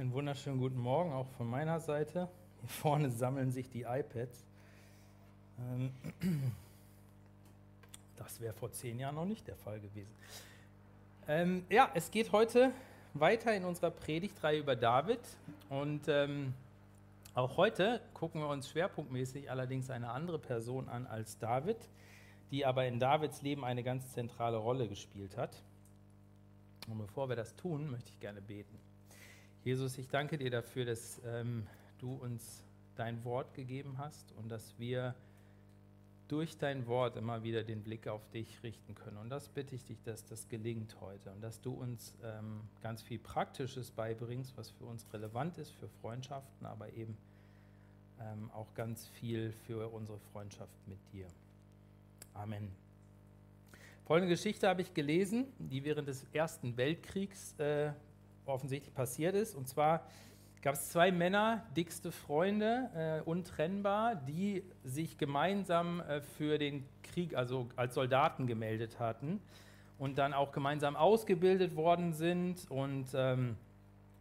Einen wunderschönen guten Morgen auch von meiner Seite. Hier vorne sammeln sich die iPads. Ähm, das wäre vor zehn Jahren noch nicht der Fall gewesen. Ähm, ja, es geht heute weiter in unserer Predigtreihe über David. Und ähm, auch heute gucken wir uns schwerpunktmäßig allerdings eine andere Person an als David, die aber in Davids Leben eine ganz zentrale Rolle gespielt hat. Und bevor wir das tun, möchte ich gerne beten. Jesus, ich danke dir dafür, dass ähm, du uns dein Wort gegeben hast und dass wir durch dein Wort immer wieder den Blick auf dich richten können. Und das bitte ich dich, dass das gelingt heute und dass du uns ähm, ganz viel Praktisches beibringst, was für uns relevant ist, für Freundschaften, aber eben ähm, auch ganz viel für unsere Freundschaft mit dir. Amen. Folgende Geschichte habe ich gelesen, die während des Ersten Weltkriegs äh, offensichtlich passiert ist. Und zwar gab es zwei Männer, dickste Freunde, äh, untrennbar, die sich gemeinsam äh, für den Krieg, also als Soldaten gemeldet hatten und dann auch gemeinsam ausgebildet worden sind. Und ähm,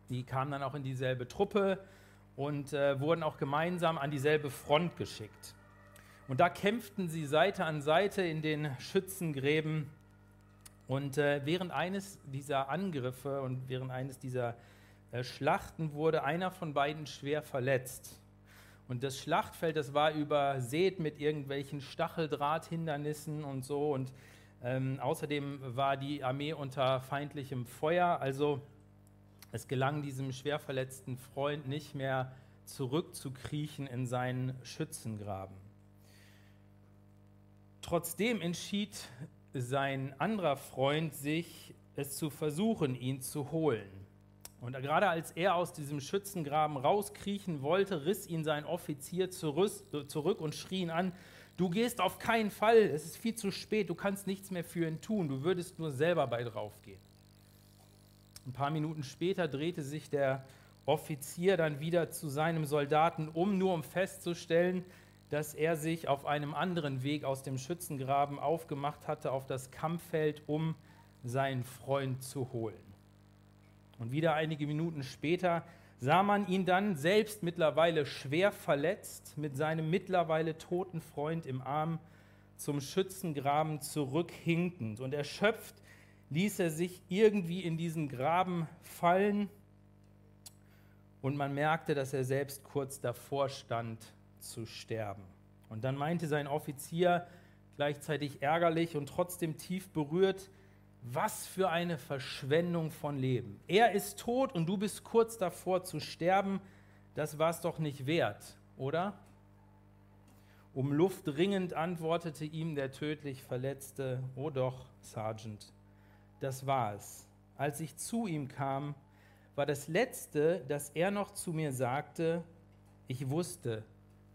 die kamen dann auch in dieselbe Truppe und äh, wurden auch gemeinsam an dieselbe Front geschickt. Und da kämpften sie Seite an Seite in den Schützengräben und äh, während eines dieser Angriffe und während eines dieser äh, Schlachten wurde einer von beiden schwer verletzt. Und das Schlachtfeld, das war übersät mit irgendwelchen Stacheldrahthindernissen und so. Und ähm, außerdem war die Armee unter feindlichem Feuer. Also es gelang diesem schwer verletzten Freund nicht mehr zurückzukriechen in seinen Schützengraben. Trotzdem entschied sein anderer Freund sich, es zu versuchen, ihn zu holen. Und gerade als er aus diesem Schützengraben rauskriechen wollte, riss ihn sein Offizier zurück und schrie ihn an, du gehst auf keinen Fall, es ist viel zu spät, du kannst nichts mehr für ihn tun, du würdest nur selber bei draufgehen. Ein paar Minuten später drehte sich der Offizier dann wieder zu seinem Soldaten um, nur um festzustellen, dass er sich auf einem anderen Weg aus dem Schützengraben aufgemacht hatte auf das Kampffeld, um seinen Freund zu holen. Und wieder einige Minuten später sah man ihn dann selbst mittlerweile schwer verletzt mit seinem mittlerweile toten Freund im Arm zum Schützengraben zurückhinkend. Und erschöpft ließ er sich irgendwie in diesen Graben fallen und man merkte, dass er selbst kurz davor stand, zu sterben. Und dann meinte sein Offizier, gleichzeitig ärgerlich und trotzdem tief berührt, was für eine Verschwendung von Leben. Er ist tot und du bist kurz davor zu sterben, das war es doch nicht wert, oder? Um Luft ringend antwortete ihm der tödlich Verletzte, oh doch, Sergeant, das war es. Als ich zu ihm kam, war das Letzte, das er noch zu mir sagte, ich wusste,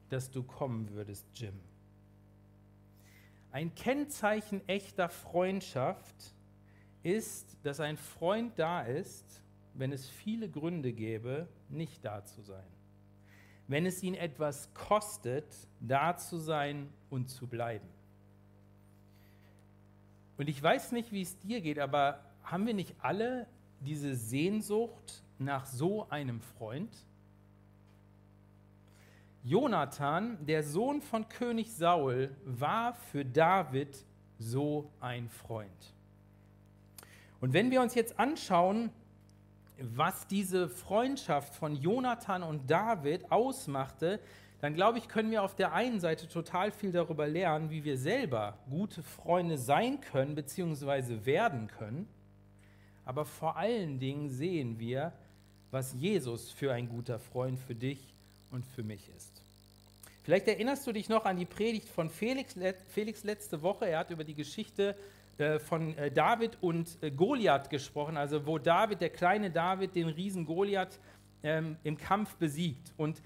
dass du kommen würdest, Jim. Ein Kennzeichen echter Freundschaft ist, dass ein Freund da ist, wenn es viele Gründe gäbe, nicht da zu sein. Wenn es ihn etwas kostet, da zu sein und zu bleiben. Und ich weiß nicht, wie es dir geht, aber haben wir nicht alle diese Sehnsucht nach so einem Freund? Jonathan, der Sohn von König Saul, war für David so ein Freund. Und wenn wir uns jetzt anschauen, was diese Freundschaft von Jonathan und David ausmachte, dann glaube ich, können wir auf der einen Seite total viel darüber lernen, wie wir selber gute Freunde sein können bzw. werden können. Aber vor allen Dingen sehen wir, was Jesus für ein guter Freund für dich und für mich ist. Vielleicht erinnerst du dich noch an die Predigt von Felix, Felix letzte Woche. Er hat über die Geschichte äh, von äh, David und äh, Goliath gesprochen, also wo David, der kleine David, den Riesen Goliath ähm, im Kampf besiegt. Und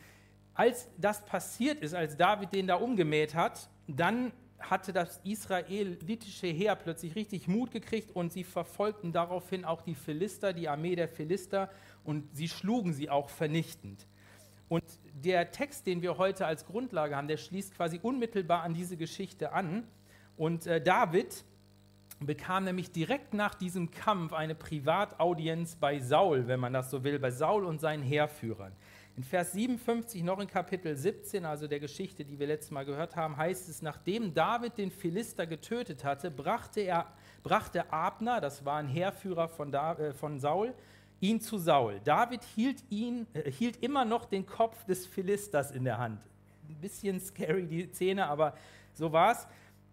als das passiert ist, als David den da umgemäht hat, dann hatte das israelitische Heer plötzlich richtig Mut gekriegt und sie verfolgten daraufhin auch die Philister, die Armee der Philister, und sie schlugen sie auch vernichtend. Und der Text, den wir heute als Grundlage haben, der schließt quasi unmittelbar an diese Geschichte an. Und äh, David bekam nämlich direkt nach diesem Kampf eine Privataudienz bei Saul, wenn man das so will, bei Saul und seinen Heerführern. In Vers 57, noch in Kapitel 17, also der Geschichte, die wir letztes Mal gehört haben, heißt es, nachdem David den Philister getötet hatte, brachte, er, brachte Abner, das war ein Heerführer von, da, äh, von Saul, ihn zu Saul. David hielt, ihn, äh, hielt immer noch den Kopf des Philisters in der Hand. Ein bisschen scary die Szene, aber so war es.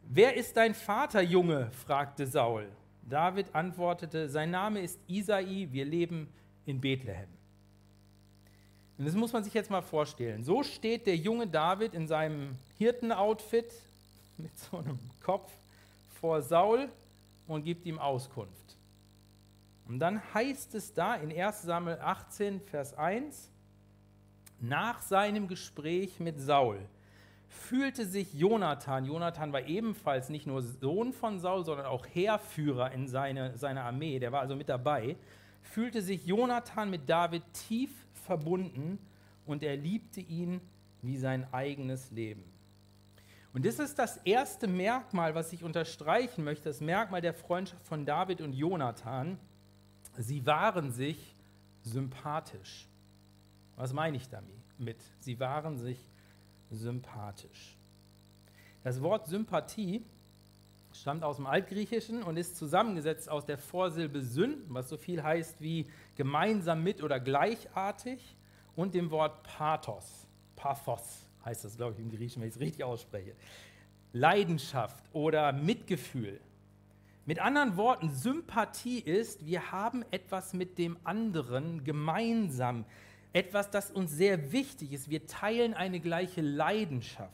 Wer ist dein Vater, Junge? fragte Saul. David antwortete, sein Name ist Isai, wir leben in Bethlehem. Und das muss man sich jetzt mal vorstellen. So steht der junge David in seinem Hirtenoutfit mit so einem Kopf vor Saul und gibt ihm Auskunft. Und dann heißt es da in 1 Samuel 18, Vers 1, nach seinem Gespräch mit Saul fühlte sich Jonathan, Jonathan war ebenfalls nicht nur Sohn von Saul, sondern auch Heerführer in seine, seiner Armee, der war also mit dabei, fühlte sich Jonathan mit David tief verbunden und er liebte ihn wie sein eigenes Leben. Und das ist das erste Merkmal, was ich unterstreichen möchte, das Merkmal der Freundschaft von David und Jonathan. Sie waren sich sympathisch. Was meine ich damit? Sie waren sich sympathisch. Das Wort Sympathie stammt aus dem Altgriechischen und ist zusammengesetzt aus der Vorsilbe Syn, was so viel heißt wie gemeinsam mit oder gleichartig, und dem Wort Pathos. Pathos heißt das, glaube ich, im Griechischen, wenn ich es richtig ausspreche. Leidenschaft oder Mitgefühl. Mit anderen Worten, Sympathie ist, wir haben etwas mit dem anderen gemeinsam, etwas, das uns sehr wichtig ist. Wir teilen eine gleiche Leidenschaft.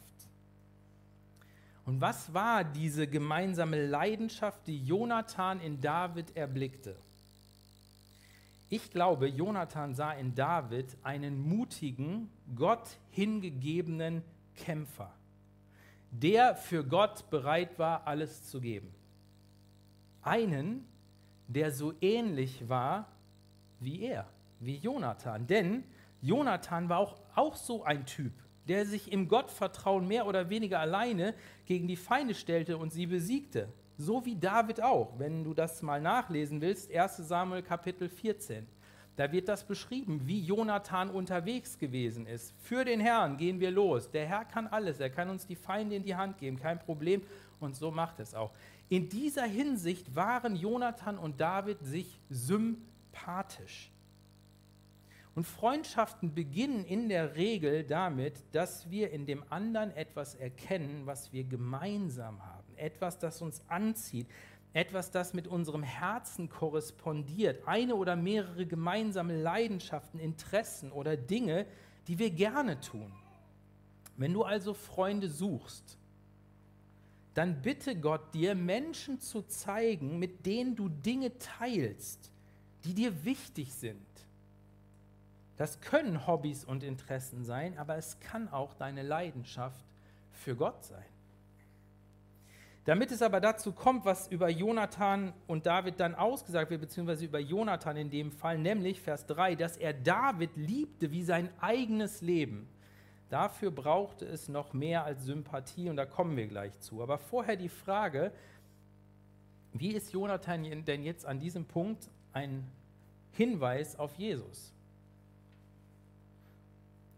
Und was war diese gemeinsame Leidenschaft, die Jonathan in David erblickte? Ich glaube, Jonathan sah in David einen mutigen, Gott hingegebenen Kämpfer, der für Gott bereit war, alles zu geben. Einen, der so ähnlich war wie er, wie Jonathan. Denn Jonathan war auch, auch so ein Typ, der sich im Gottvertrauen mehr oder weniger alleine gegen die Feinde stellte und sie besiegte. So wie David auch, wenn du das mal nachlesen willst, 1 Samuel Kapitel 14. Da wird das beschrieben, wie Jonathan unterwegs gewesen ist. Für den Herrn gehen wir los. Der Herr kann alles. Er kann uns die Feinde in die Hand geben, kein Problem. Und so macht es auch. In dieser Hinsicht waren Jonathan und David sich sympathisch. Und Freundschaften beginnen in der Regel damit, dass wir in dem anderen etwas erkennen, was wir gemeinsam haben. Etwas, das uns anzieht. Etwas, das mit unserem Herzen korrespondiert. Eine oder mehrere gemeinsame Leidenschaften, Interessen oder Dinge, die wir gerne tun. Wenn du also Freunde suchst, dann bitte Gott dir Menschen zu zeigen, mit denen du Dinge teilst, die dir wichtig sind das können Hobbys und Interessen sein, aber es kann auch deine Leidenschaft für Gott sein. Damit es aber dazu kommt, was über Jonathan und David dann ausgesagt wird, beziehungsweise über Jonathan in dem Fall, nämlich Vers 3, dass er David liebte wie sein eigenes Leben. Dafür brauchte es noch mehr als Sympathie und da kommen wir gleich zu. Aber vorher die Frage, wie ist Jonathan denn jetzt an diesem Punkt ein Hinweis auf Jesus?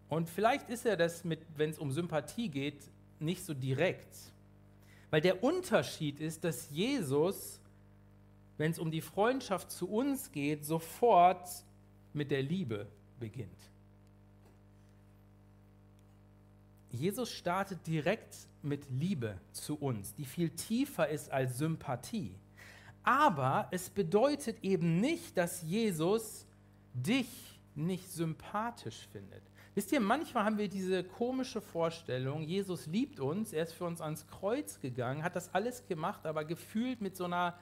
Und vielleicht ist er das, wenn es um Sympathie geht, nicht so direkt. Weil der Unterschied ist, dass Jesus, wenn es um die Freundschaft zu uns geht, sofort mit der Liebe beginnt. Jesus startet direkt mit Liebe zu uns, die viel tiefer ist als Sympathie. Aber es bedeutet eben nicht, dass Jesus dich nicht sympathisch findet. Wisst ihr, manchmal haben wir diese komische Vorstellung, Jesus liebt uns, er ist für uns ans Kreuz gegangen, hat das alles gemacht, aber gefühlt mit so einer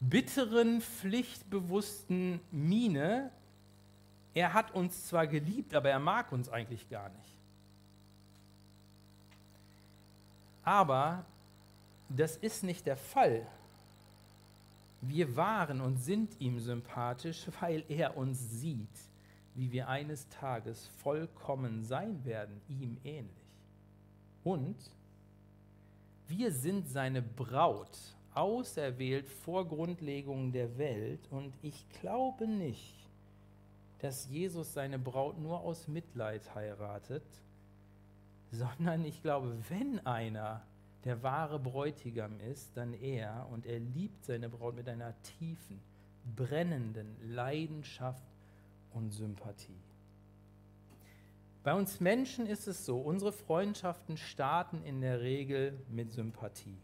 bitteren, pflichtbewussten Miene. Er hat uns zwar geliebt, aber er mag uns eigentlich gar nicht. Aber das ist nicht der Fall. Wir waren und sind ihm sympathisch, weil er uns sieht wie wir eines Tages vollkommen sein werden, ihm ähnlich. Und wir sind seine Braut auserwählt vor Grundlegung der Welt. Und ich glaube nicht, dass Jesus seine Braut nur aus Mitleid heiratet, sondern ich glaube, wenn einer der wahre Bräutigam ist, dann er und er liebt seine Braut mit einer tiefen, brennenden Leidenschaft und Sympathie. Bei uns Menschen ist es so, unsere Freundschaften starten in der Regel mit Sympathie.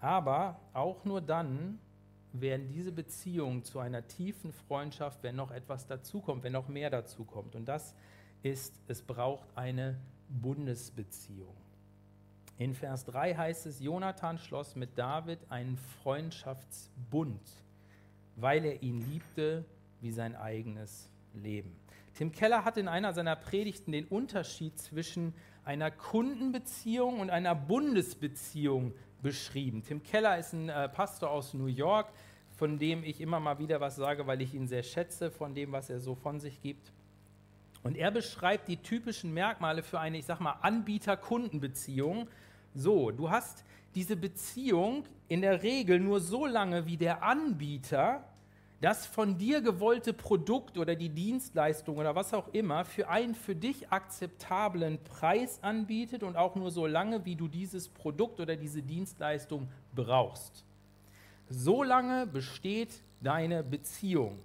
Aber auch nur dann werden diese Beziehungen zu einer tiefen Freundschaft, wenn noch etwas dazukommt, wenn noch mehr dazukommt. Und das ist, es braucht eine Bundesbeziehung. In Vers 3 heißt es, Jonathan schloss mit David einen Freundschaftsbund, weil er ihn liebte wie sein eigenes Leben. Tim Keller hat in einer seiner Predigten den Unterschied zwischen einer Kundenbeziehung und einer Bundesbeziehung beschrieben. Tim Keller ist ein äh, Pastor aus New York, von dem ich immer mal wieder was sage, weil ich ihn sehr schätze, von dem, was er so von sich gibt. Und er beschreibt die typischen Merkmale für eine, ich sag mal, Anbieter-Kundenbeziehung. So, du hast diese Beziehung in der Regel nur so lange, wie der Anbieter das von dir gewollte Produkt oder die Dienstleistung oder was auch immer für einen für dich akzeptablen Preis anbietet und auch nur so lange, wie du dieses Produkt oder diese Dienstleistung brauchst. So lange besteht deine Beziehung.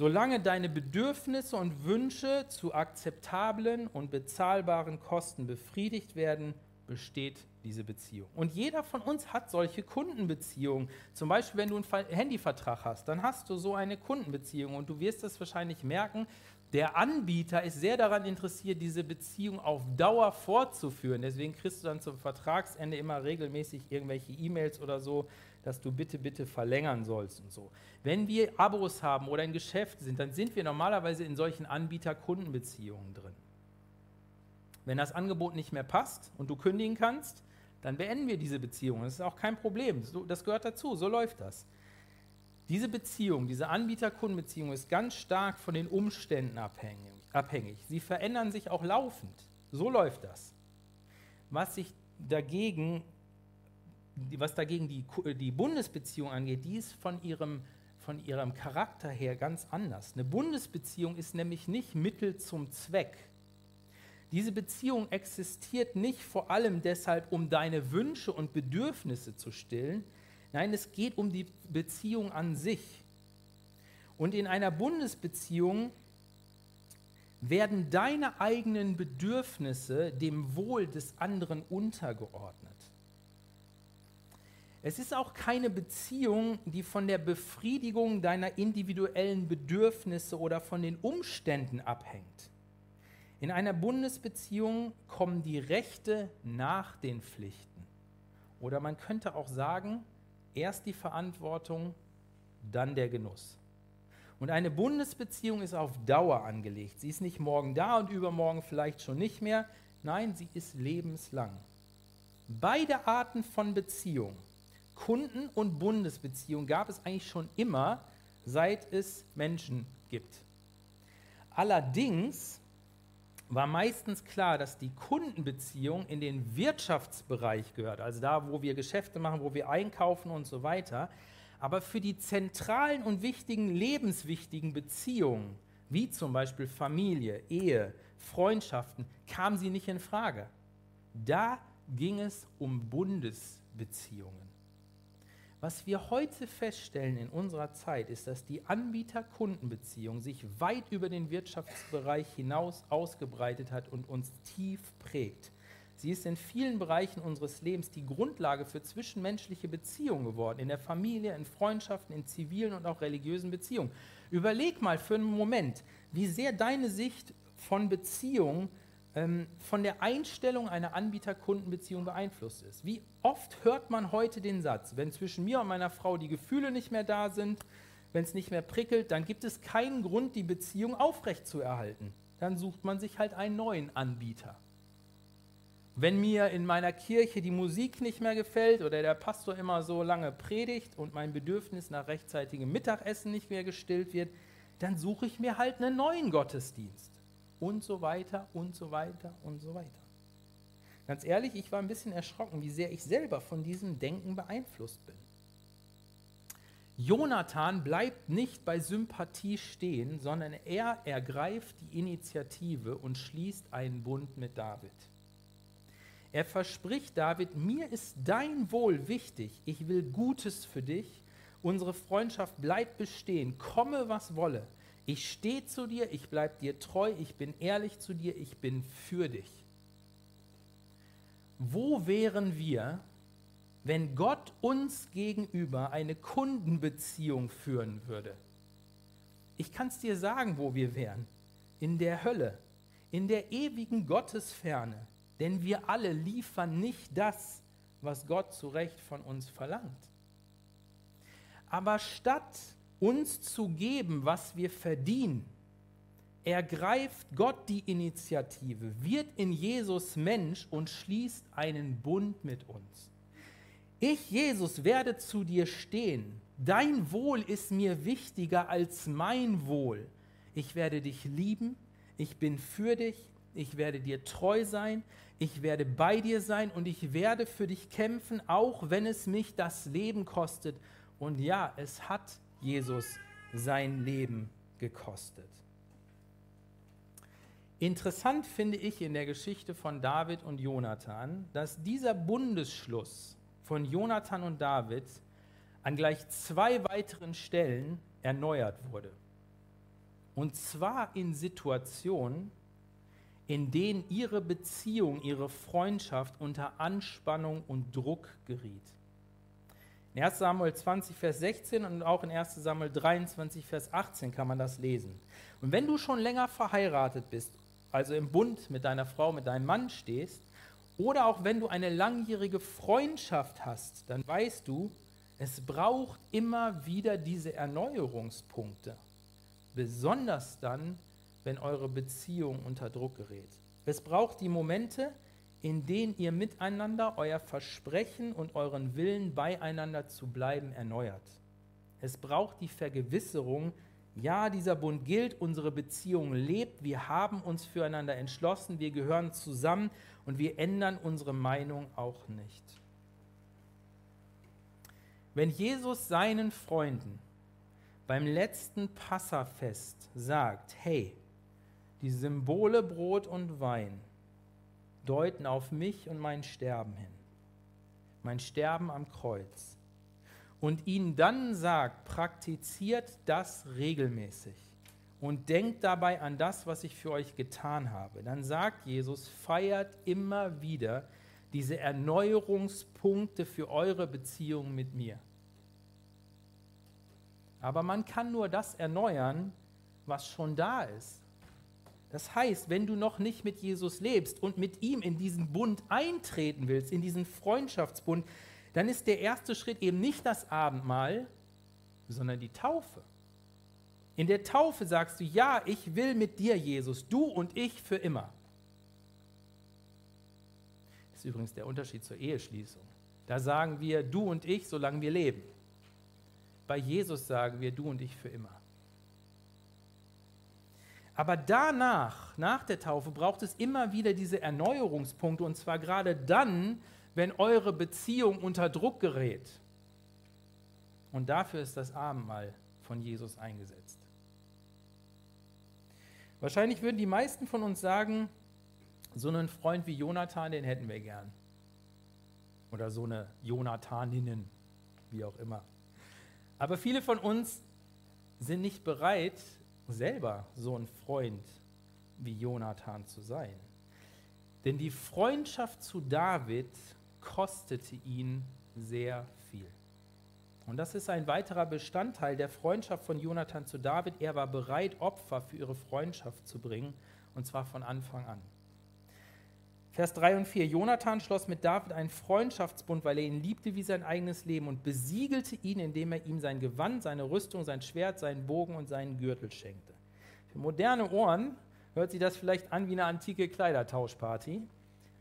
Solange deine Bedürfnisse und Wünsche zu akzeptablen und bezahlbaren Kosten befriedigt werden, besteht diese Beziehung. Und jeder von uns hat solche Kundenbeziehungen. Zum Beispiel, wenn du einen Handyvertrag hast, dann hast du so eine Kundenbeziehung und du wirst es wahrscheinlich merken, der Anbieter ist sehr daran interessiert, diese Beziehung auf Dauer fortzuführen. Deswegen kriegst du dann zum Vertragsende immer regelmäßig irgendwelche E-Mails oder so, dass du bitte, bitte verlängern sollst und so. Wenn wir Abos haben oder in Geschäften sind, dann sind wir normalerweise in solchen Anbieter-Kundenbeziehungen drin. Wenn das Angebot nicht mehr passt und du kündigen kannst, dann beenden wir diese Beziehung. Das ist auch kein Problem. Das gehört dazu. So läuft das. Diese Beziehung, diese Anbieter-Kunden-Beziehung ist ganz stark von den Umständen abhängig. Sie verändern sich auch laufend. So läuft das. Was sich dagegen, was dagegen die, die Bundesbeziehung angeht, die ist von ihrem, von ihrem Charakter her ganz anders. Eine Bundesbeziehung ist nämlich nicht Mittel zum Zweck. Diese Beziehung existiert nicht vor allem deshalb, um deine Wünsche und Bedürfnisse zu stillen. Nein, es geht um die Beziehung an sich. Und in einer Bundesbeziehung werden deine eigenen Bedürfnisse dem Wohl des anderen untergeordnet. Es ist auch keine Beziehung, die von der Befriedigung deiner individuellen Bedürfnisse oder von den Umständen abhängt. In einer Bundesbeziehung kommen die Rechte nach den Pflichten. Oder man könnte auch sagen, erst die Verantwortung, dann der Genuss. Und eine Bundesbeziehung ist auf Dauer angelegt. Sie ist nicht morgen da und übermorgen vielleicht schon nicht mehr. Nein, sie ist lebenslang. Beide Arten von Beziehung, Kunden- und Bundesbeziehung, gab es eigentlich schon immer, seit es Menschen gibt. Allerdings war meistens klar, dass die Kundenbeziehung in den Wirtschaftsbereich gehört, also da, wo wir Geschäfte machen, wo wir einkaufen und so weiter. Aber für die zentralen und wichtigen, lebenswichtigen Beziehungen, wie zum Beispiel Familie, Ehe, Freundschaften, kam sie nicht in Frage. Da ging es um Bundesbeziehungen. Was wir heute feststellen in unserer Zeit ist, dass die Anbieter-Kunden-Beziehung sich weit über den Wirtschaftsbereich hinaus ausgebreitet hat und uns tief prägt. Sie ist in vielen Bereichen unseres Lebens die Grundlage für zwischenmenschliche Beziehungen geworden, in der Familie, in Freundschaften, in zivilen und auch religiösen Beziehungen. Überleg mal für einen Moment, wie sehr deine Sicht von Beziehungen ähm, von der Einstellung einer Anbieter-Kunden-Beziehung beeinflusst ist. Wie oft hört man heute den Satz, wenn zwischen mir und meiner Frau die Gefühle nicht mehr da sind, wenn es nicht mehr prickelt, dann gibt es keinen Grund, die Beziehung aufrechtzuerhalten. Dann sucht man sich halt einen neuen Anbieter. Wenn mir in meiner Kirche die Musik nicht mehr gefällt oder der Pastor immer so lange predigt und mein Bedürfnis nach rechtzeitigem Mittagessen nicht mehr gestillt wird, dann suche ich mir halt einen neuen Gottesdienst und so weiter und so weiter und so weiter. Ganz ehrlich, ich war ein bisschen erschrocken, wie sehr ich selber von diesem Denken beeinflusst bin. Jonathan bleibt nicht bei Sympathie stehen, sondern er ergreift die Initiative und schließt einen Bund mit David. Er verspricht David, mir ist dein Wohl wichtig, ich will Gutes für dich, unsere Freundschaft bleibt bestehen, komme was wolle. Ich stehe zu dir, ich bleibe dir treu, ich bin ehrlich zu dir, ich bin für dich. Wo wären wir, wenn Gott uns gegenüber eine Kundenbeziehung führen würde. Ich kann es dir sagen, wo wir wären. In der Hölle, in der ewigen Gottesferne. Denn wir alle liefern nicht das, was Gott zu Recht von uns verlangt. Aber statt uns zu geben, was wir verdienen, ergreift Gott die Initiative, wird in Jesus Mensch und schließt einen Bund mit uns. Ich, Jesus, werde zu dir stehen. Dein Wohl ist mir wichtiger als mein Wohl. Ich werde dich lieben. Ich bin für dich. Ich werde dir treu sein. Ich werde bei dir sein und ich werde für dich kämpfen, auch wenn es mich das Leben kostet. Und ja, es hat Jesus sein Leben gekostet. Interessant finde ich in der Geschichte von David und Jonathan, dass dieser Bundesschluss von Jonathan und David an gleich zwei weiteren Stellen erneuert wurde. Und zwar in Situationen, in denen ihre Beziehung, ihre Freundschaft unter Anspannung und Druck geriet. In 1 Samuel 20, Vers 16 und auch in 1 Samuel 23, Vers 18 kann man das lesen. Und wenn du schon länger verheiratet bist, also im Bund mit deiner Frau, mit deinem Mann stehst, oder auch wenn du eine langjährige Freundschaft hast, dann weißt du, es braucht immer wieder diese Erneuerungspunkte. Besonders dann, wenn eure Beziehung unter Druck gerät. Es braucht die Momente, in denen ihr miteinander euer Versprechen und euren Willen beieinander zu bleiben erneuert. Es braucht die Vergewisserung, ja, dieser Bund gilt, unsere Beziehung lebt, wir haben uns füreinander entschlossen, wir gehören zusammen und wir ändern unsere Meinung auch nicht. Wenn Jesus seinen Freunden beim letzten Passafest sagt, hey, die Symbole Brot und Wein deuten auf mich und mein Sterben hin, mein Sterben am Kreuz, und ihnen dann sagt, praktiziert das regelmäßig und denkt dabei an das, was ich für euch getan habe, dann sagt Jesus, feiert immer wieder diese Erneuerungspunkte für eure Beziehung mit mir. Aber man kann nur das erneuern, was schon da ist. Das heißt, wenn du noch nicht mit Jesus lebst und mit ihm in diesen Bund eintreten willst, in diesen Freundschaftsbund, dann ist der erste Schritt eben nicht das Abendmahl, sondern die Taufe. In der Taufe sagst du, ja, ich will mit dir, Jesus, du und ich für immer. Das ist übrigens der Unterschied zur Eheschließung. Da sagen wir, du und ich, solange wir leben. Bei Jesus sagen wir, du und ich für immer. Aber danach, nach der Taufe, braucht es immer wieder diese Erneuerungspunkte, und zwar gerade dann, wenn eure Beziehung unter Druck gerät. Und dafür ist das Abendmahl von Jesus eingesetzt. Wahrscheinlich würden die meisten von uns sagen, so einen Freund wie Jonathan, den hätten wir gern. Oder so eine Jonathaninnen, wie auch immer. Aber viele von uns sind nicht bereit, selber so ein Freund wie Jonathan zu sein. Denn die Freundschaft zu David kostete ihn sehr viel. Und das ist ein weiterer Bestandteil der Freundschaft von Jonathan zu David. Er war bereit, Opfer für ihre Freundschaft zu bringen, und zwar von Anfang an. Vers 3 und 4. Jonathan schloss mit David einen Freundschaftsbund, weil er ihn liebte wie sein eigenes Leben und besiegelte ihn, indem er ihm sein Gewand, seine Rüstung, sein Schwert, seinen Bogen und seinen Gürtel schenkte. Für moderne Ohren hört sich das vielleicht an wie eine antike Kleidertauschparty,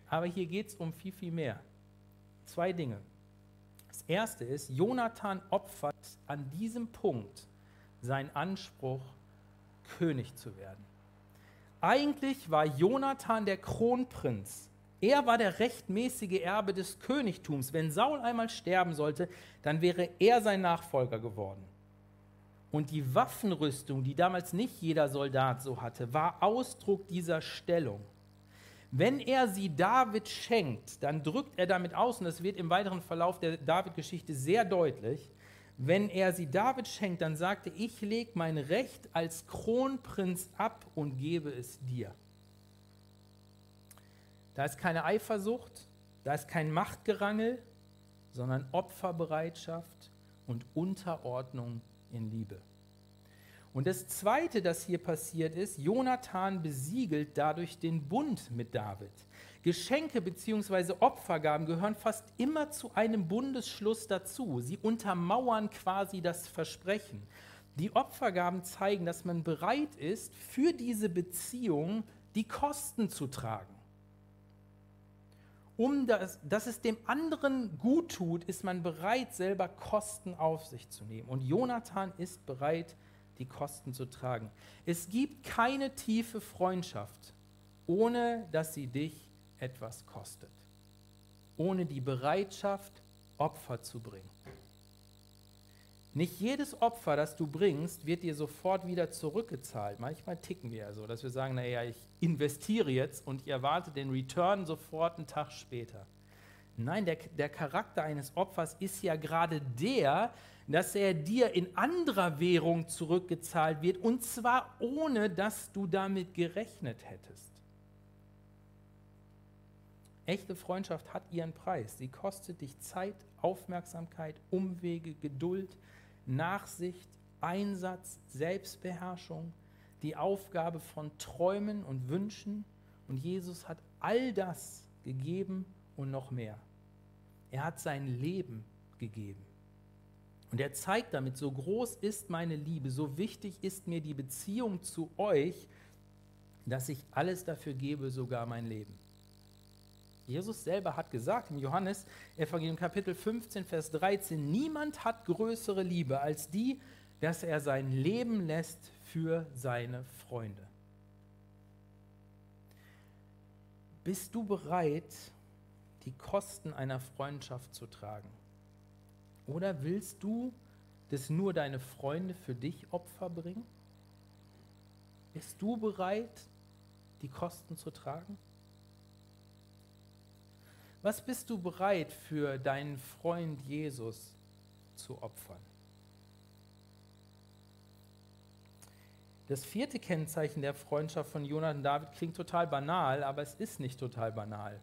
aber hier geht es um viel, viel mehr. Zwei Dinge. Das erste ist, Jonathan opfert an diesem Punkt seinen Anspruch, König zu werden. Eigentlich war Jonathan der Kronprinz Er war der rechtmäßige Erbe des Königtums. Wenn Saul einmal sterben sollte, dann wäre er sein Nachfolger geworden. Und die Waffenrüstung, die damals nicht jeder Soldat so hatte, war Ausdruck dieser Stellung. Wenn er sie David schenkt, dann drückt er damit aus, und das wird im weiteren Verlauf der David-Geschichte sehr deutlich, wenn er sie David schenkt, dann sagt er, ich lege mein Recht als Kronprinz ab und gebe es dir. Da ist keine Eifersucht, da ist kein Machtgerangel, sondern Opferbereitschaft und Unterordnung in Liebe. Und das Zweite, das hier passiert ist, Jonathan besiegelt dadurch den Bund mit David. Geschenke bzw. Opfergaben gehören fast immer zu einem Bundesschluss dazu. Sie untermauern quasi das Versprechen. Die Opfergaben zeigen, dass man bereit ist, für diese Beziehung die Kosten zu tragen. Um das, dass es dem anderen gut tut, ist man bereit, selber Kosten auf sich zu nehmen. Und Jonathan ist bereit, die Kosten zu tragen. Es gibt keine tiefe Freundschaft, ohne dass sie dich etwas kostet. Ohne die Bereitschaft, Opfer zu bringen. Nicht jedes Opfer, das du bringst, wird dir sofort wieder zurückgezahlt. Manchmal ticken wir ja so, dass wir sagen, naja, ich investiere jetzt und ich erwarte den Return sofort einen Tag später. Nein, der, der Charakter eines Opfers ist ja gerade der, dass er dir in anderer Währung zurückgezahlt wird und zwar ohne, dass du damit gerechnet hättest. Echte Freundschaft hat ihren Preis. Sie kostet dich Zeit, Aufmerksamkeit, Umwege, Geduld, Nachsicht, Einsatz, Selbstbeherrschung, die Aufgabe von Träumen und Wünschen. Und Jesus hat all das gegeben und noch mehr. Er hat sein Leben gegeben. Und er zeigt damit, so groß ist meine Liebe, so wichtig ist mir die Beziehung zu euch, dass ich alles dafür gebe, sogar mein Leben. Jesus selber hat gesagt im Johannes Evangelium Kapitel 15, Vers 13, niemand hat größere Liebe als die, dass er sein Leben lässt für seine Freunde. Bist du bereit, die Kosten einer Freundschaft zu tragen? Oder willst du, dass nur deine Freunde für dich Opfer bringen? Bist du bereit, die Kosten zu tragen? Was bist du bereit für deinen Freund Jesus zu opfern? Das vierte Kennzeichen der Freundschaft von Jonathan und David klingt total banal, aber es ist nicht total banal.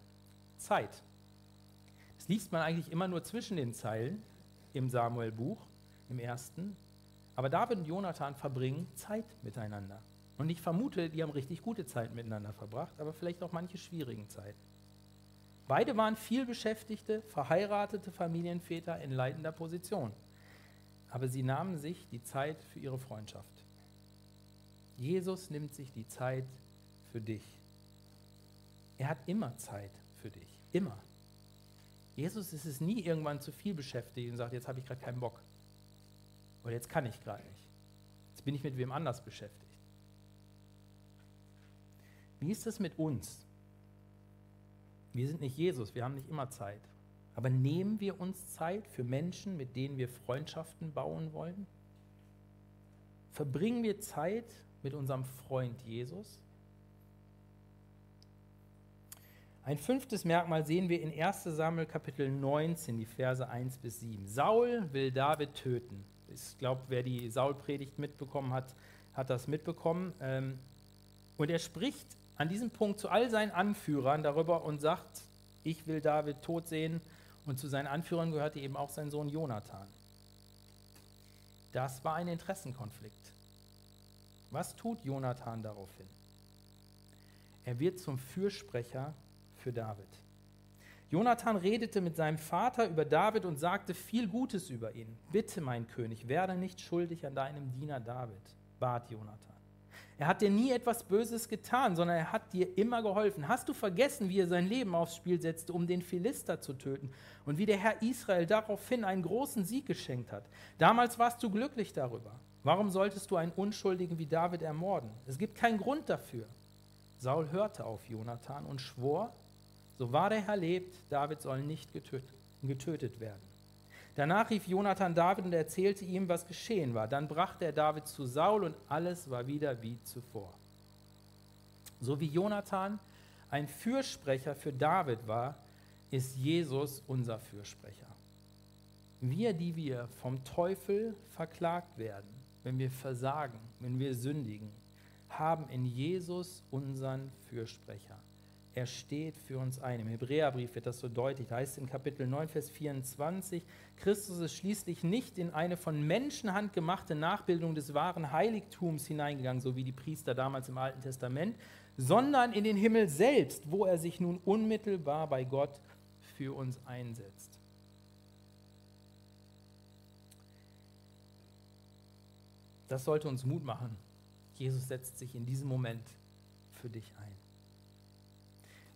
Zeit. Das liest man eigentlich immer nur zwischen den Zeilen im Samuel-Buch, im ersten. Aber David und Jonathan verbringen Zeit miteinander. Und ich vermute, die haben richtig gute Zeit miteinander verbracht, aber vielleicht auch manche schwierigen Zeiten. Beide waren vielbeschäftigte, verheiratete Familienväter in leitender Position. Aber sie nahmen sich die Zeit für ihre Freundschaft. Jesus nimmt sich die Zeit für dich. Er hat immer Zeit für dich. Immer. Jesus ist es nie irgendwann zu viel beschäftigt und sagt, jetzt habe ich gerade keinen Bock. Oder jetzt kann ich gerade nicht. Jetzt bin ich mit wem anders beschäftigt. Wie ist es mit uns? Wir sind nicht Jesus, wir haben nicht immer Zeit. Aber nehmen wir uns Zeit für Menschen, mit denen wir Freundschaften bauen wollen? Verbringen wir Zeit mit unserem Freund Jesus? Ein fünftes Merkmal sehen wir in 1 Samuel Kapitel 19, die Verse 1 bis 7. Saul will David töten. Ich glaube, wer die Saul-Predigt mitbekommen hat, hat das mitbekommen. Ähm, und er spricht an diesem Punkt zu all seinen Anführern darüber und sagt, ich will David tot sehen. Und zu seinen Anführern gehörte eben auch sein Sohn Jonathan. Das war ein Interessenkonflikt. Was tut Jonathan daraufhin? Er wird zum Fürsprecher für David. Jonathan redete mit seinem Vater über David und sagte viel Gutes über ihn. Bitte, mein König, werde nicht schuldig an deinem Diener David, bat Jonathan. Er hat dir nie etwas Böses getan, sondern er hat dir immer geholfen. Hast du vergessen, wie er sein Leben aufs Spiel setzte, um den Philister zu töten und wie der Herr Israel daraufhin einen großen Sieg geschenkt hat? Damals warst du glücklich darüber. Warum solltest du einen Unschuldigen wie David ermorden? Es gibt keinen Grund dafür. Saul hörte auf Jonathan und schwor, So wahr der Herr lebt, David soll nicht getötet, getötet werden. Danach rief Jonathan David und erzählte ihm, was geschehen war. Dann brachte er David zu Saul und alles war wieder wie zuvor. So wie Jonathan ein Fürsprecher für David war, ist Jesus unser Fürsprecher. Wir, die wir vom Teufel verklagt werden, wenn wir versagen, wenn wir sündigen, haben in Jesus unseren Fürsprecher. Er steht für uns ein. Im Hebräerbrief wird das so deutlich. Da heißt in Kapitel 9, Vers 24, Christus ist schließlich nicht in eine von Menschenhand gemachte Nachbildung des wahren Heiligtums hineingegangen, so wie die Priester damals im Alten Testament, sondern in den Himmel selbst, wo er sich nun unmittelbar bei Gott für uns einsetzt. Das sollte uns Mut machen. Jesus setzt sich in diesem Moment für dich ein.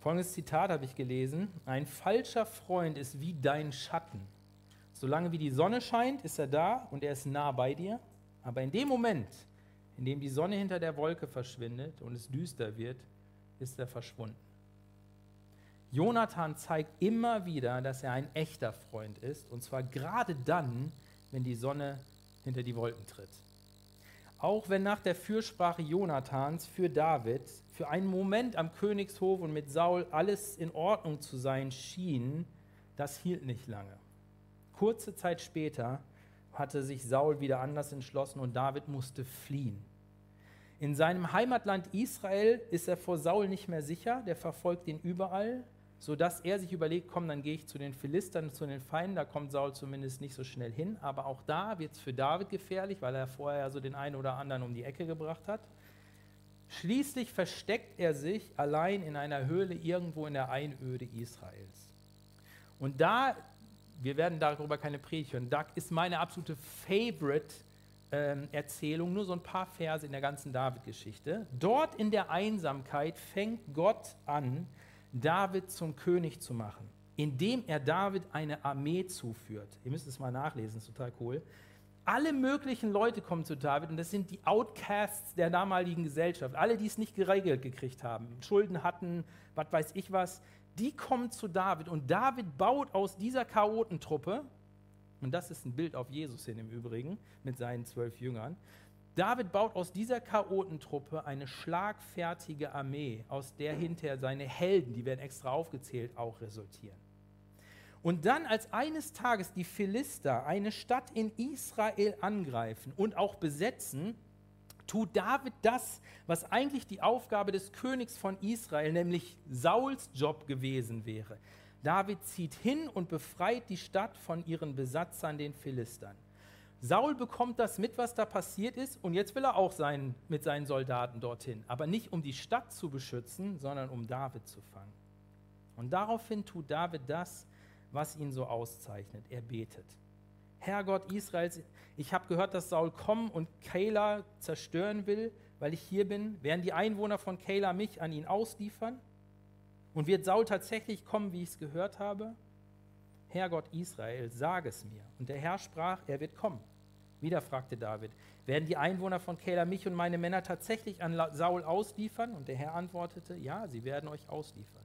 Folgendes Zitat habe ich gelesen. Ein falscher Freund ist wie dein Schatten. Solange wie die Sonne scheint, ist er da und er ist nah bei dir. Aber in dem Moment, in dem die Sonne hinter der Wolke verschwindet und es düster wird, ist er verschwunden. Jonathan zeigt immer wieder, dass er ein echter Freund ist, und zwar gerade dann, wenn die Sonne hinter die Wolken tritt. Auch wenn nach der Fürsprache Jonathans für David für einen Moment am Königshof und mit Saul alles in Ordnung zu sein schien, das hielt nicht lange. Kurze Zeit später hatte sich Saul wieder anders entschlossen und David musste fliehen. In seinem Heimatland Israel ist er vor Saul nicht mehr sicher, der verfolgt ihn überall, sodass er sich überlegt, komm, dann gehe ich zu den Philistern, zu den Feinden, da kommt Saul zumindest nicht so schnell hin, aber auch da wird es für David gefährlich, weil er vorher so den einen oder anderen um die Ecke gebracht hat. Schließlich versteckt er sich allein in einer Höhle irgendwo in der Einöde Israels. Und da, wir werden darüber keine Predigt hören, da ist meine absolute Favorite ähm, Erzählung, nur so ein paar Verse in der ganzen David-Geschichte. Dort in der Einsamkeit fängt Gott an, David zum König zu machen, indem er David eine Armee zuführt. Ihr müsst es mal nachlesen, ist total cool. Alle möglichen Leute kommen zu David und das sind die Outcasts der damaligen Gesellschaft. Alle, die es nicht geregelt gekriegt haben, Schulden hatten, was weiß ich was, die kommen zu David und David baut aus dieser Chaotentruppe, und das ist ein Bild auf Jesus hin im Übrigen mit seinen zwölf Jüngern, David baut aus dieser Chaotentruppe eine schlagfertige Armee, aus der hinterher seine Helden, die werden extra aufgezählt, auch resultieren. Und dann, als eines Tages die Philister eine Stadt in Israel angreifen und auch besetzen, tut David das, was eigentlich die Aufgabe des Königs von Israel, nämlich Sauls Job gewesen wäre. David zieht hin und befreit die Stadt von ihren Besatzern, den Philistern. Saul bekommt das mit, was da passiert ist, und jetzt will er auch sein, mit seinen Soldaten dorthin. Aber nicht um die Stadt zu beschützen, sondern um David zu fangen. Und daraufhin tut David das, was ihn so auszeichnet. Er betet. Herr Gott Israels, ich habe gehört, dass Saul kommen und Keilah zerstören will, weil ich hier bin. Werden die Einwohner von Keilah mich an ihn ausliefern? Und wird Saul tatsächlich kommen, wie ich es gehört habe? Herr Gott Israel, sag es mir. Und der Herr sprach, er wird kommen. Wieder fragte David, werden die Einwohner von Keilah mich und meine Männer tatsächlich an Saul ausliefern? Und der Herr antwortete, ja, sie werden euch ausliefern.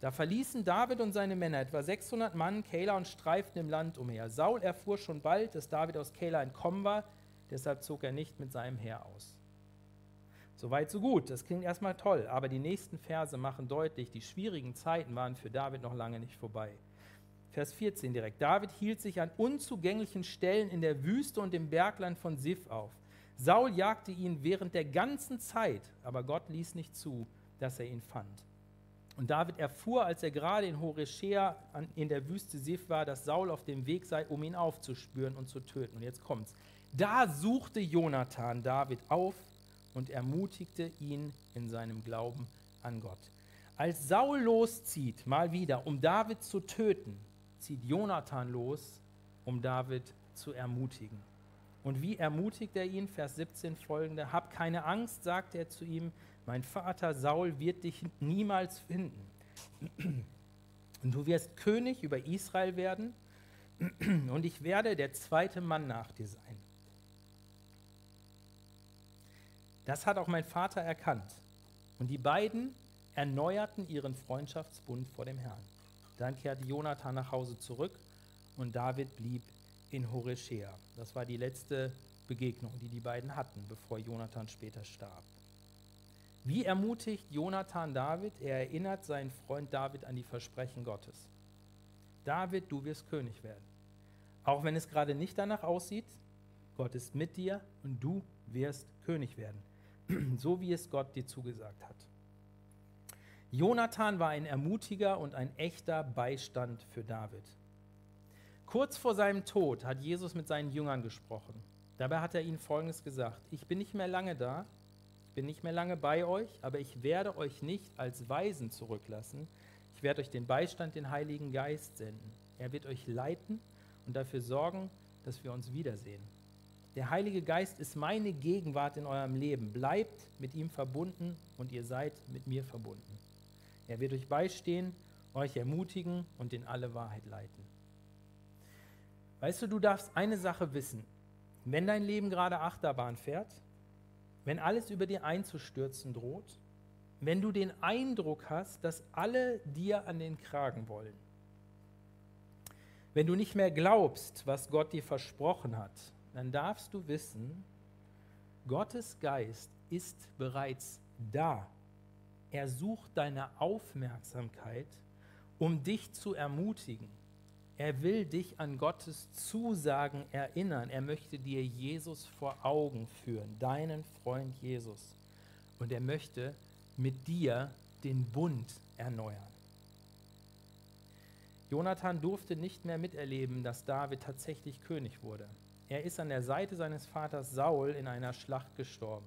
Da verließen David und seine Männer, etwa 600 Mann, Keilah und streiften im Land umher. Saul erfuhr schon bald, dass David aus Keilah entkommen war, deshalb zog er nicht mit seinem Heer aus. Soweit, so gut. Das klingt erstmal toll, aber die nächsten Verse machen deutlich, die schwierigen Zeiten waren für David noch lange nicht vorbei. Vers 14 direkt. David hielt sich an unzugänglichen Stellen in der Wüste und im Bergland von Sif auf. Saul jagte ihn während der ganzen Zeit, aber Gott ließ nicht zu, dass er ihn fand. Und David erfuhr, als er gerade in Horeshea in der Wüste Sif war, dass Saul auf dem Weg sei, um ihn aufzuspüren und zu töten. Und jetzt kommt's. Da suchte Jonathan David auf und ermutigte ihn in seinem Glauben an Gott. Als Saul loszieht, mal wieder, um David zu töten, zieht Jonathan los, um David zu ermutigen. Und wie ermutigt er ihn? Vers 17 folgende. Hab keine Angst, sagt er zu ihm, mein Vater Saul wird dich niemals finden. Und du wirst König über Israel werden und ich werde der zweite Mann nach dir sein. Das hat auch mein Vater erkannt. Und die beiden erneuerten ihren Freundschaftsbund vor dem Herrn. Dann kehrte Jonathan nach Hause zurück und David blieb in Horeshea. Das war die letzte Begegnung, die die beiden hatten, bevor Jonathan später starb. Wie ermutigt Jonathan David? Er erinnert seinen Freund David an die Versprechen Gottes. David, du wirst König werden. Auch wenn es gerade nicht danach aussieht, Gott ist mit dir und du wirst König werden, so wie es Gott dir zugesagt hat. Jonathan war ein Ermutiger und ein echter Beistand für David. Kurz vor seinem Tod hat Jesus mit seinen Jüngern gesprochen. Dabei hat er ihnen Folgendes gesagt. Ich bin nicht mehr lange da, ich bin nicht mehr lange bei euch, aber ich werde euch nicht als Weisen zurücklassen. Ich werde euch den Beistand, den Heiligen Geist senden. Er wird euch leiten und dafür sorgen, dass wir uns wiedersehen. Der Heilige Geist ist meine Gegenwart in eurem Leben. Bleibt mit ihm verbunden und ihr seid mit mir verbunden. Er wird euch beistehen, euch ermutigen und in alle Wahrheit leiten. Weißt du, du darfst eine Sache wissen. Wenn dein Leben gerade Achterbahn fährt, wenn alles über dir einzustürzen droht, wenn du den Eindruck hast, dass alle dir an den Kragen wollen, wenn du nicht mehr glaubst, was Gott dir versprochen hat, dann darfst du wissen, Gottes Geist ist bereits da. Er sucht deine Aufmerksamkeit, um dich zu ermutigen. Er will dich an Gottes Zusagen erinnern. Er möchte dir Jesus vor Augen führen, deinen Freund Jesus. Und er möchte mit dir den Bund erneuern. Jonathan durfte nicht mehr miterleben, dass David tatsächlich König wurde. Er ist an der Seite seines Vaters Saul in einer Schlacht gestorben.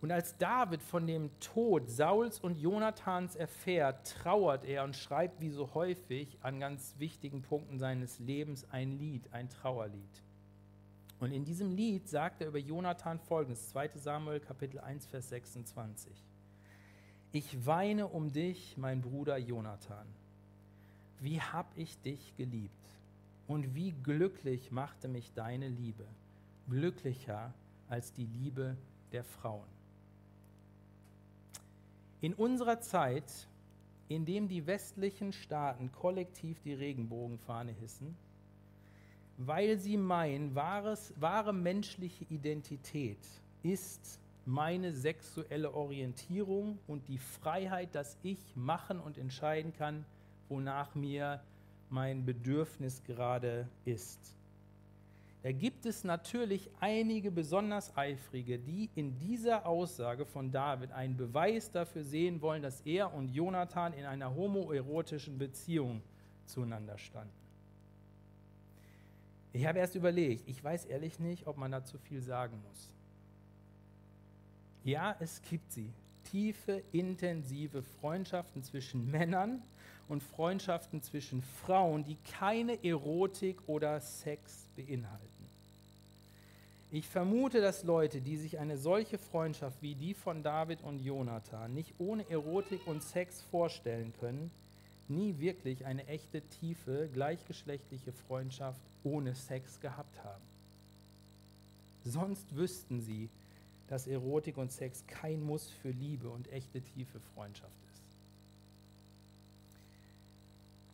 Und als David von dem Tod Sauls und Jonathans erfährt, trauert er und schreibt wie so häufig an ganz wichtigen Punkten seines Lebens ein Lied, ein Trauerlied. Und in diesem Lied sagt er über Jonathan folgendes, 2 Samuel Kapitel 1, Vers 26. Ich weine um dich, mein Bruder Jonathan. Wie hab ich dich geliebt? Und wie glücklich machte mich deine Liebe, glücklicher als die Liebe der Frauen. In unserer Zeit, in dem die westlichen Staaten kollektiv die Regenbogenfahne hissen, weil sie meinen, wahres, wahre menschliche Identität ist meine sexuelle Orientierung und die Freiheit, dass ich machen und entscheiden kann, wonach mir mein Bedürfnis gerade ist. Da gibt es natürlich einige besonders eifrige, die in dieser Aussage von David einen Beweis dafür sehen wollen, dass er und Jonathan in einer homoerotischen Beziehung zueinander standen. Ich habe erst überlegt, ich weiß ehrlich nicht, ob man dazu viel sagen muss. Ja, es gibt sie. Tiefe, intensive Freundschaften zwischen Männern und Freundschaften zwischen Frauen, die keine Erotik oder Sex beinhalten. Ich vermute, dass Leute, die sich eine solche Freundschaft wie die von David und Jonathan nicht ohne Erotik und Sex vorstellen können, nie wirklich eine echte, tiefe, gleichgeschlechtliche Freundschaft ohne Sex gehabt haben. Sonst wüssten sie, dass Erotik und Sex kein Muss für Liebe und echte, tiefe Freundschaft ist.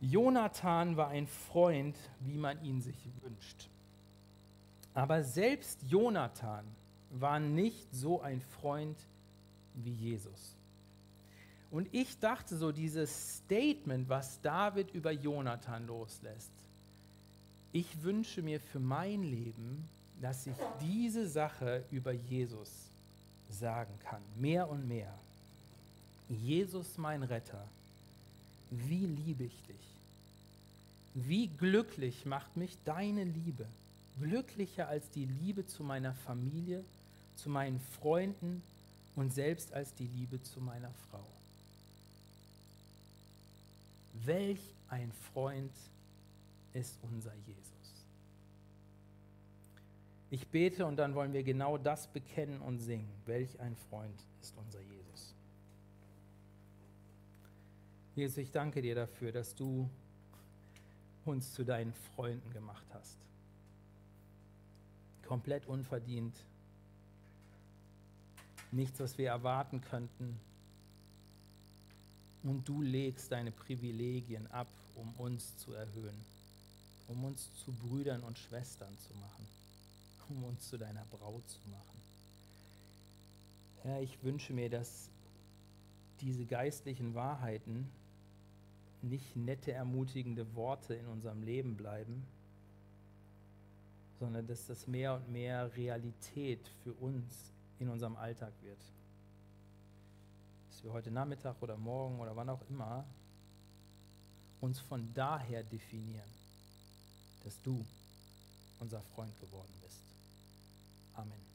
Jonathan war ein Freund, wie man ihn sich wünscht. Aber selbst Jonathan war nicht so ein Freund wie Jesus. Und ich dachte so, dieses Statement, was David über Jonathan loslässt, ich wünsche mir für mein Leben, dass ich diese Sache über Jesus sagen kann, mehr und mehr. Jesus mein Retter, wie liebe ich dich? Wie glücklich macht mich deine Liebe? Glücklicher als die Liebe zu meiner Familie, zu meinen Freunden und selbst als die Liebe zu meiner Frau. Welch ein Freund ist unser Jesus. Ich bete und dann wollen wir genau das bekennen und singen. Welch ein Freund ist unser Jesus. Jesus, ich danke dir dafür, dass du uns zu deinen Freunden gemacht hast komplett unverdient. Nichts, was wir erwarten könnten. Und du legst deine Privilegien ab, um uns zu erhöhen, um uns zu Brüdern und Schwestern zu machen, um uns zu deiner Braut zu machen. Herr, ich wünsche mir, dass diese geistlichen Wahrheiten nicht nette, ermutigende Worte in unserem Leben bleiben, sondern dass das mehr und mehr Realität für uns in unserem Alltag wird. Dass wir heute Nachmittag oder morgen oder wann auch immer uns von daher definieren, dass du unser Freund geworden bist. Amen.